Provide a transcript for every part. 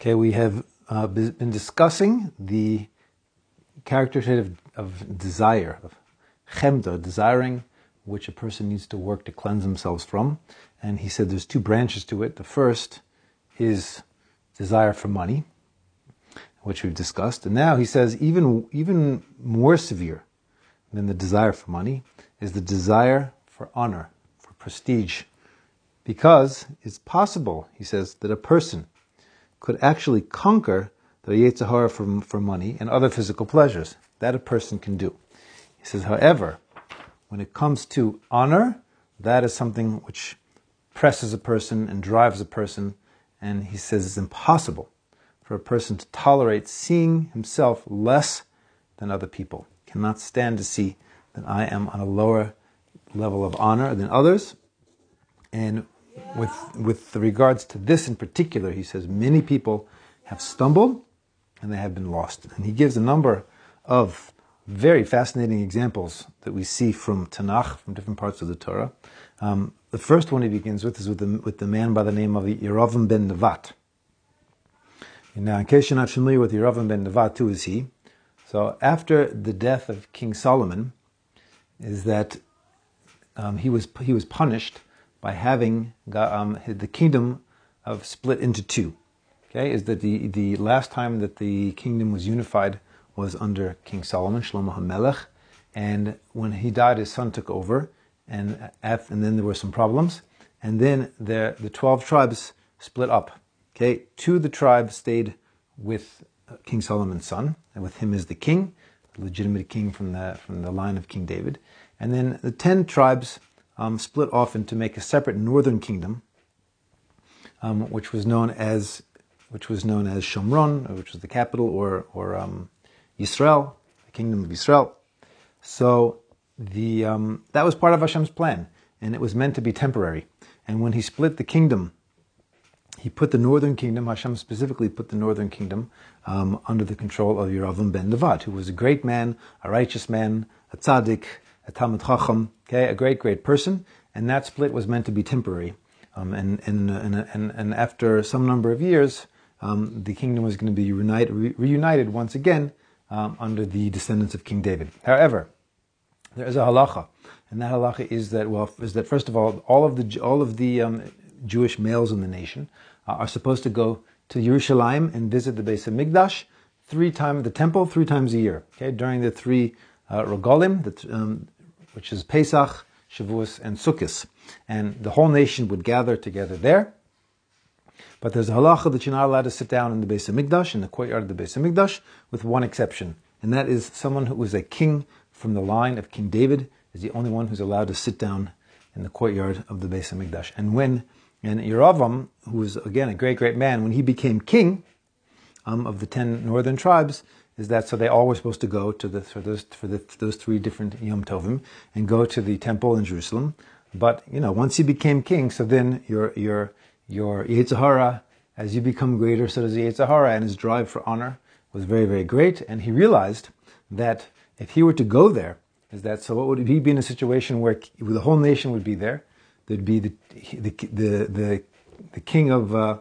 Okay, we have uh, been discussing the character trait of, of desire, of chemda, desiring, which a person needs to work to cleanse themselves from. And he said there's two branches to it. The first is desire for money, which we've discussed. And now he says even, even more severe than the desire for money is the desire for honor, for prestige. Because it's possible, he says, that a person could actually conquer the Yetzer Hara for, for money and other physical pleasures. That a person can do. He says, however, when it comes to honor, that is something which presses a person and drives a person, and he says it's impossible for a person to tolerate seeing himself less than other people. Cannot stand to see that I am on a lower level of honor than others. And with, with regards to this in particular, he says many people have stumbled and they have been lost. And he gives a number of very fascinating examples that we see from Tanakh, from different parts of the Torah. Um, the first one he begins with is with the, with the man by the name of Yeravim ben Nevat. Now, in case you're not familiar with Yeravim ben Nevat, who is he? So, after the death of King Solomon, is that um, he was he was punished by having um, the kingdom of split into two. Okay, is that the, the last time that the kingdom was unified was under King Solomon, Shlomo HaMelech, and when he died, his son took over, and and then there were some problems, and then the the twelve tribes split up. Okay, two of the tribes stayed with uh, King Solomon's son, and with him as the king, the legitimate king from the from the line of King David, and then the ten tribes um, split off into make a separate northern kingdom, um, which was known as which was known as Shomron, which was the capital, or or um, Yisrael, the kingdom of Israel. So the um, that was part of Hashem's plan, and it was meant to be temporary. And when He split the kingdom, He put the northern kingdom. Hashem specifically put the northern kingdom um, under the control of Yeravim ben Nevat, who was a great man, a righteous man, a tzaddik, a Talmid Chacham, okay, a great, great person, and that split was meant to be temporary. Um, and, and, and, and, after some number of years, um, the kingdom was going to be reunited, re- reunited once again um, under the descendants of King David. However, there is a halacha, and that halacha is that well, is that first of all, all of the all of the um, Jewish males in the nation uh, are supposed to go to Yerushalayim and visit the Beis Hamikdash three times the temple three times a year. Okay, during the three uh, regalim, the, um, which is Pesach, Shavuos, and Sukkot. And the whole nation would gather together there. But there's a halacha that you're not allowed to sit down in the Beis Hamikdash, in the courtyard of the Beis Hamikdash, with one exception. And that is someone who was a king from the line of King David is the only one who's allowed to sit down in the courtyard of the Beis Hamikdash. And when, and Yeravam, who was again a great, great man, when he became king um, of the ten northern tribes, is that so they all were supposed to go to the for those for the, those three different Yom Tovim and go to the temple in Jerusalem. But you know, once he became king, so then your your your Yetzer Hara, as you become greater, so does the Yetzer Hara, and his drive for honor was very very great. And he realized that if he were to go there, is that so? What would he be in a situation where the whole nation would be there? There'd be the the the the, the king of uh,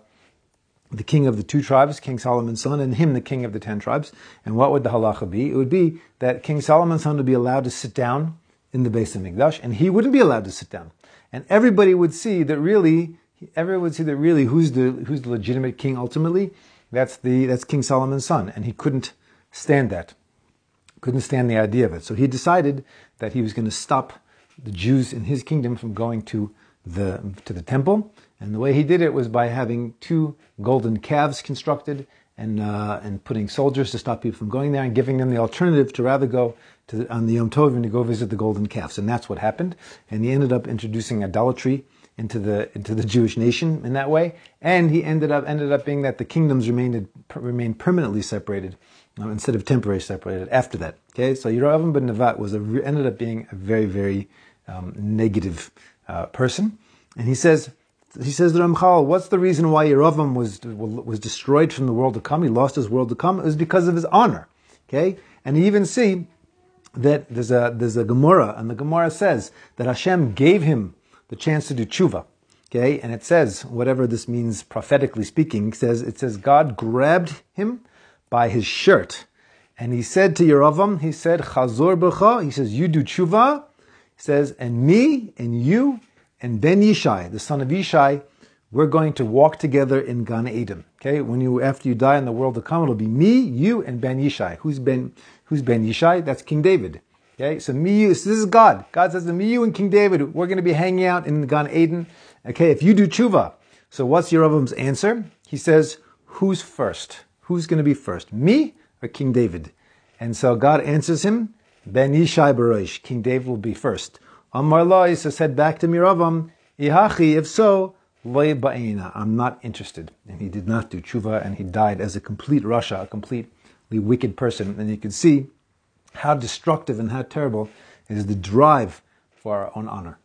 the king of the two tribes, King Solomon's son, and him the king of the ten tribes. And what would the halacha be? It would be that King Solomon's son would be allowed to sit down in the Beis Mikdash, and he wouldn't be allowed to sit down. And everybody would see that really, everyone would see that really who's the who's the legitimate king ultimately? That's the that's King Solomon's son, and he couldn't stand that, couldn't stand the idea of it. So he decided that he was going to stop the Jews in his kingdom from going to the to the temple and the way he did it was by having two golden calves constructed and, uh, and putting soldiers to stop people from going there and giving them the alternative to rather go to the, on the Yom Tovim to go visit the golden calves. And that's what happened. And he ended up introducing idolatry into the into the Jewish nation in that way. And he ended up ended up being that the kingdoms remained remained permanently separated um, instead of temporarily separated after that. Okay, so Yeravim ben Nevat was a, ended up being a very very um, negative uh, person, and he says he says to Ramchal, what's the reason why Yerovam was, was destroyed from the world to come? He lost his world to come. It was because of his honor. Okay? And you even see that there's a, there's a Gemara, and the Gemara says that Hashem gave him the chance to do tshuva. Okay, and it says, whatever this means prophetically speaking, it says, it says God grabbed him by his shirt. And he said to Yeravam, he said, Chazor b'cha, he says, you do tshuva. He says, and me, and you, and Ben Yishai, the son of Yishai, we're going to walk together in Gan Eden. Okay, when you after you die in the world to come, it'll be me, you, and Ben Yishai. Who's Ben? Who's Ben Yishai? That's King David. Okay, so me, you. So this is God. God says to me, you, and King David, we're going to be hanging out in Gan Eden. Okay, if you do tshuva. So what's Yerovam's answer? He says, who's first? Who's going to be first? Me or King David? And so God answers him, Ben Yishai Barosh. King David will be first. Amar Allah said back to Miravam, Ihachi, if so, I'm not interested. And he did not do tshuva, and he died as a complete rasha, a completely wicked person. And you can see how destructive and how terrible is the drive for our own honor.